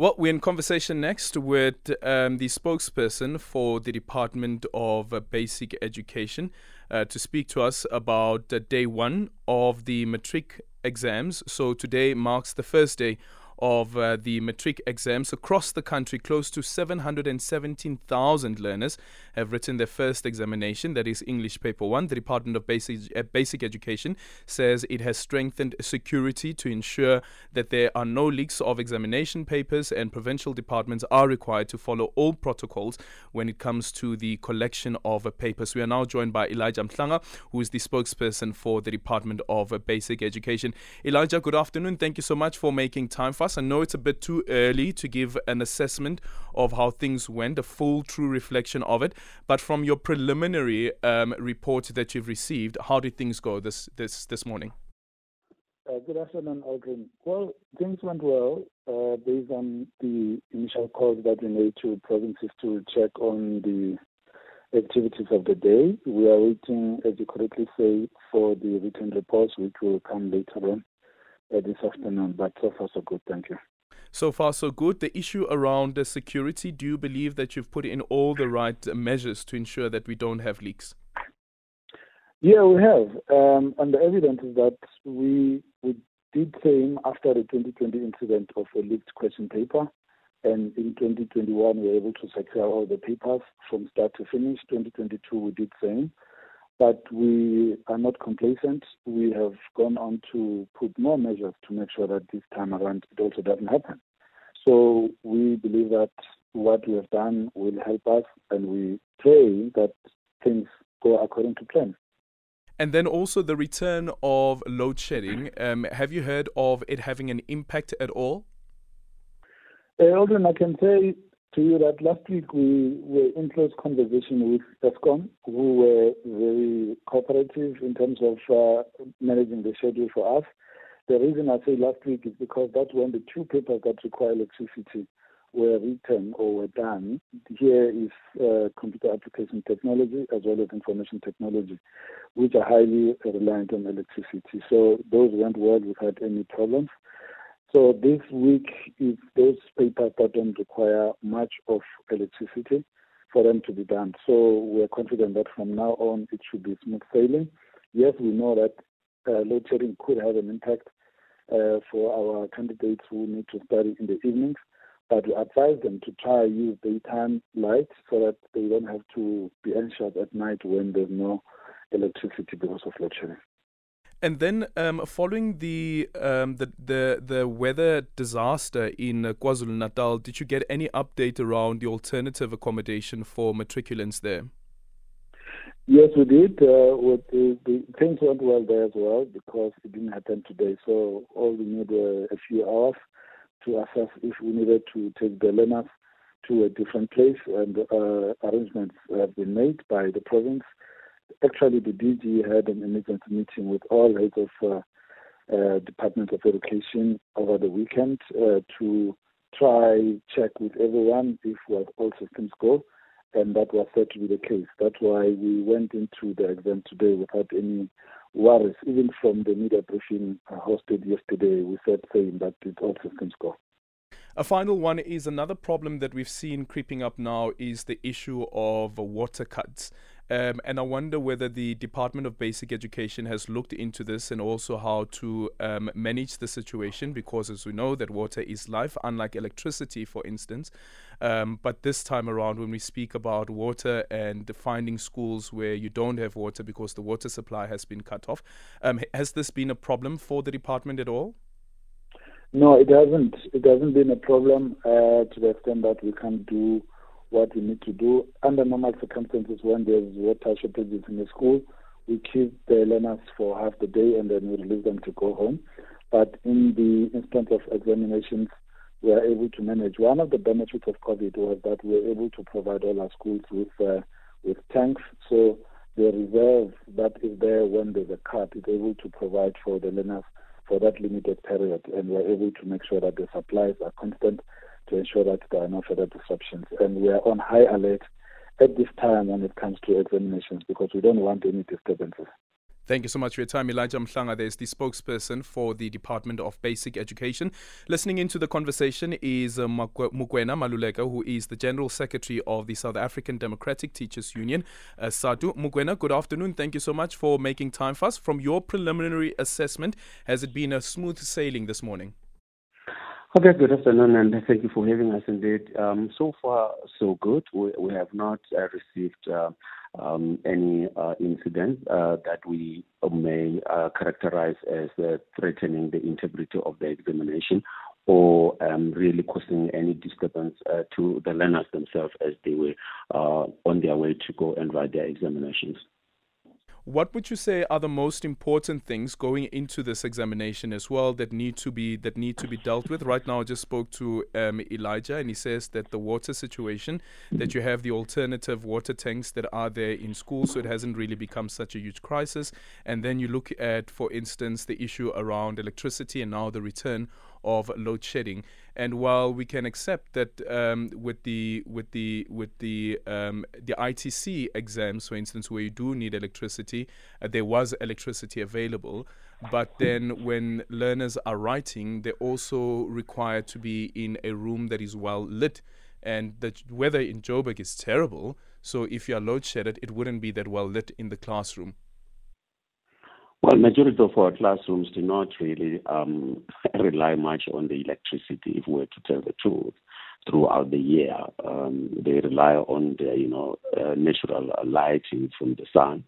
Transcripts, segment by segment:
Well, we're in conversation next with um, the spokesperson for the Department of uh, Basic Education uh, to speak to us about uh, day one of the matric exams. So today marks the first day of uh, the matric exams across the country. Close to 717,000 learners have written their first examination, that is English Paper 1. The Department of Basic, uh, Basic Education says it has strengthened security to ensure that there are no leaks of examination papers, and provincial departments are required to follow all protocols when it comes to the collection of uh, papers. We are now joined by Elijah Mhlanga, who is the spokesperson for the Department of Basic Education. Elijah, good afternoon. Thank you so much for making time for I know it's a bit too early to give an assessment of how things went, a full, true reflection of it. But from your preliminary um, report that you've received, how did things go this this this morning? Uh, good afternoon, Aldrin. Well, things went well uh, based on the initial calls that we made to provinces to check on the activities of the day. We are waiting, as you correctly say, for the written reports, which will come later on uh, this afternoon. But so far, so good. Thank you. So far, so good. The issue around the security, do you believe that you've put in all the right measures to ensure that we don't have leaks? Yeah, we have. Um, and the evidence is that we, we did same after the 2020 incident of a leaked question paper. And in 2021, we were able to secure all the papers from start to finish. 2022, we did same. But we are not complacent. We have gone on to put more measures to make sure that this time around it also doesn't happen. So we believe that what we have done will help us, and we pray that things go according to plan. And then also the return of load shedding. Um, have you heard of it having an impact at all? Uh, Aldrin, I can say to you that last week we were in close conversation with Eskom, who were very cooperative in terms of uh, managing the schedule for us. The reason I say last week is because that's when the two papers that require electricity were written or were done. Here is uh, computer application technology as well as information technology, which are highly reliant on electricity. So those went well without any problems. So this week is that don't require much of electricity for them to be done. So we're confident that from now on it should be smooth sailing. Yes, we know that uh, load shedding could have an impact uh, for our candidates who need to study in the evenings, but we advise them to try use daytime light so that they don't have to be anxious at night when there's no electricity because of load shedding. And then, um, following the, um, the the the weather disaster in KwaZulu Natal, did you get any update around the alternative accommodation for matriculants there? Yes, we did. Uh, with the, the, things went well there as well because it didn't happen today. So all we need were a few hours to assess if we needed to take the learners to a different place, and uh, arrangements have been made by the province actually the DG had an emergency meeting with all heads of uh, uh, of Education over the weekend uh, to try check with everyone if what all systems go, and that was said to be the case. That's why we went into the exam today without any worries. Even from the media briefing hosted yesterday, we said saying that it all systems go. A final one is another problem that we've seen creeping up now is the issue of water cuts. Um, and I wonder whether the Department of Basic Education has looked into this and also how to um, manage the situation because, as we know, that water is life, unlike electricity, for instance. Um, but this time around, when we speak about water and finding schools where you don't have water because the water supply has been cut off, um, has this been a problem for the department at all? No, it hasn't. It hasn't been a problem uh, to the extent that we can do what we need to do. Under normal circumstances, when there's water shortages in the school, we keep the learners for half the day and then we release them to go home. But in the instance of examinations, we are able to manage. One of the benefits of COVID was that we were able to provide all our schools with uh, with tanks. So the reserve that is there when there's a cut is able to provide for the learners for that limited period, and we're able to make sure that the supplies are constant to ensure that there are no further disruptions. And we are on high alert at this time when it comes to examinations because we don't want any disturbances. Thank you so much for your time. Elijah Mhlanga there is the spokesperson for the Department of Basic Education. Listening into the conversation is uh, Mugwena Maluleke, who is the General Secretary of the South African Democratic Teachers Union, uh, SADTU. Mokoena, good afternoon. Thank you so much for making time for us. From your preliminary assessment, has it been a smooth sailing this morning? Okay, good afternoon, and thank you for having us indeed. Um, so far, so good. We, we have not uh, received uh, um, any uh, incidents uh, that we may uh, characterize as uh, threatening the integrity of the examination or um, really causing any disturbance to the learners themselves as they were on their way to go and write their examinations. What would you say are the most important things going into this examination as well that need to be that need to be dealt with? Right now, I just spoke to um, Elijah, and he says that the water situation, that you have the alternative water tanks that are there in school, so it hasn't really become such a huge crisis. And then you look at, for instance, the issue around electricity and now the return of load shedding. And while we can accept that um, with the with the with the um, the ITC exams, for instance, where you do need electricity, uh, there was electricity available. But then when learners are writing, they're also required to be in a room that is well lit. And the weather in Joburg is terrible. So if you are load shedded, it wouldn't be that well lit in the classroom. Well, majority of our classrooms do not really um, rely much on the electricity, if we were to tell the truth, throughout the year. Um, they rely on the, you know, uh, natural lighting from the sun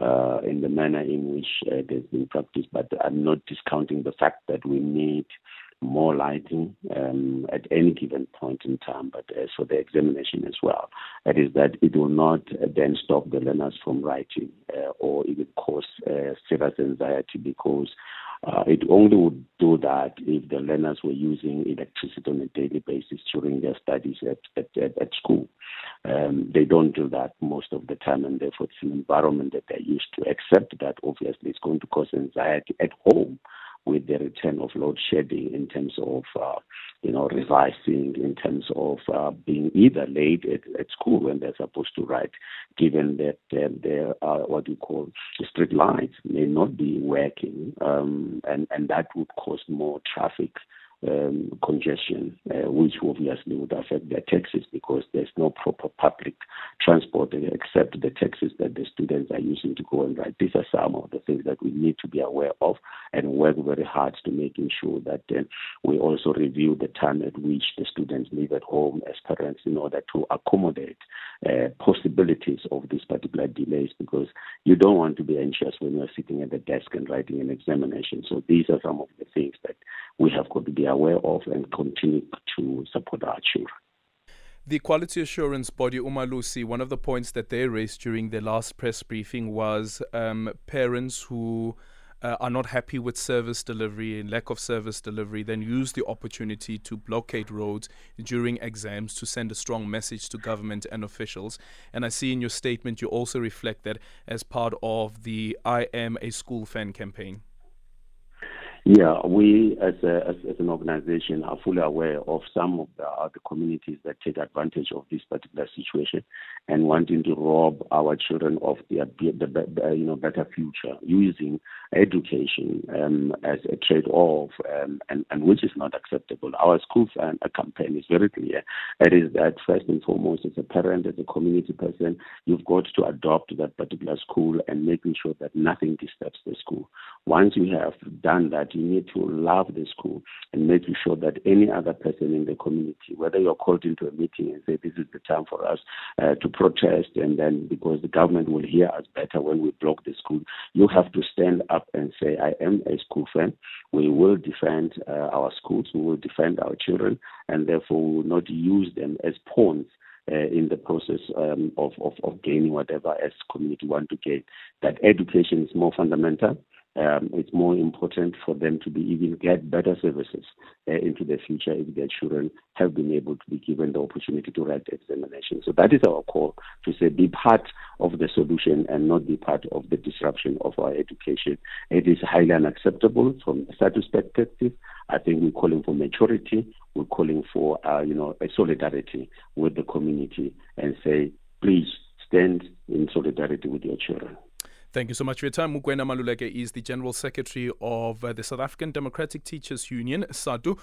uh, in the manner in which uh, there's been practiced. But I'm not discounting the fact that we need more lighting um, at any given point in time, but as for the examination as well, that is that it will not uh, then stop the learners from writing uh, or even cause uh, serious anxiety because uh, it only would do that if the learners were using electricity on a daily basis during their studies at, at, at, at school. Um, they don't do that most of the time, and therefore it's an environment that they're used to, except that obviously it's going to cause anxiety at home with the return of load shedding in terms of, uh, you know, revising, in terms of uh, being either late at, at school when they're supposed to write, given that uh, there are what you call street lights may not be working, um, and, and that would cause more traffic um, congestion, uh, which obviously would affect their taxis because there's no proper public transport except the taxis that the students are using to go and ride. These are some of the things that we need to be aware of and work very hard to making sure that uh, we also review the time at which the students leave at home as parents in order to accommodate uh, possibilities of these particular delays because you don't want to be anxious when you're sitting at the desk and writing an examination. So these are some of the things that we have got to be aware of and continue to support our children. The quality assurance body, Umalusi, one of the points that they raised during their last press briefing was um, parents who uh, are not happy with service delivery and lack of service delivery, then use the opportunity to blockade roads during exams to send a strong message to government and officials. And I see in your statement you also reflect that as part of the I Am a School Fan campaign. Yeah, we as, a, as, as an organization are fully aware of some of the, uh, the communities that take advantage of this particular situation and wanting to rob our children of their the, you know better future using education um, as a trade-off, um, and, and which is not acceptable. Our school fan campaign is very clear. It is that first and foremost, as a parent, as a community person, you've got to adopt that particular school and making sure that nothing disturbs the school. Once you have done that you need to love the school and making sure that any other person in the community, whether you're called into a meeting and say this is the time for us uh, to protest, and then because the government will hear us better when we block the school, you have to stand up and say, I am a school fan. We will defend uh, our schools, we will defend our children, and therefore we will not use them as pawns uh, in the process um, of, of, of, gaining whatever as community want to gain. That education is more fundamental um, it's more important for them to be even get better services uh, into the future if their children have been able to be given the opportunity to write the examination. So that is our call to say be part of the solution and not be part of the disruption of our education. It is highly unacceptable from a SADTU perspective. I think we're calling for maturity. We're calling for uh, you know a solidarity with the community and say please stand in solidarity with your children. Thank you so much for your time. Mugwena Maluleke is the General Secretary of uh, the South African Democratic Teachers Union, SADTU.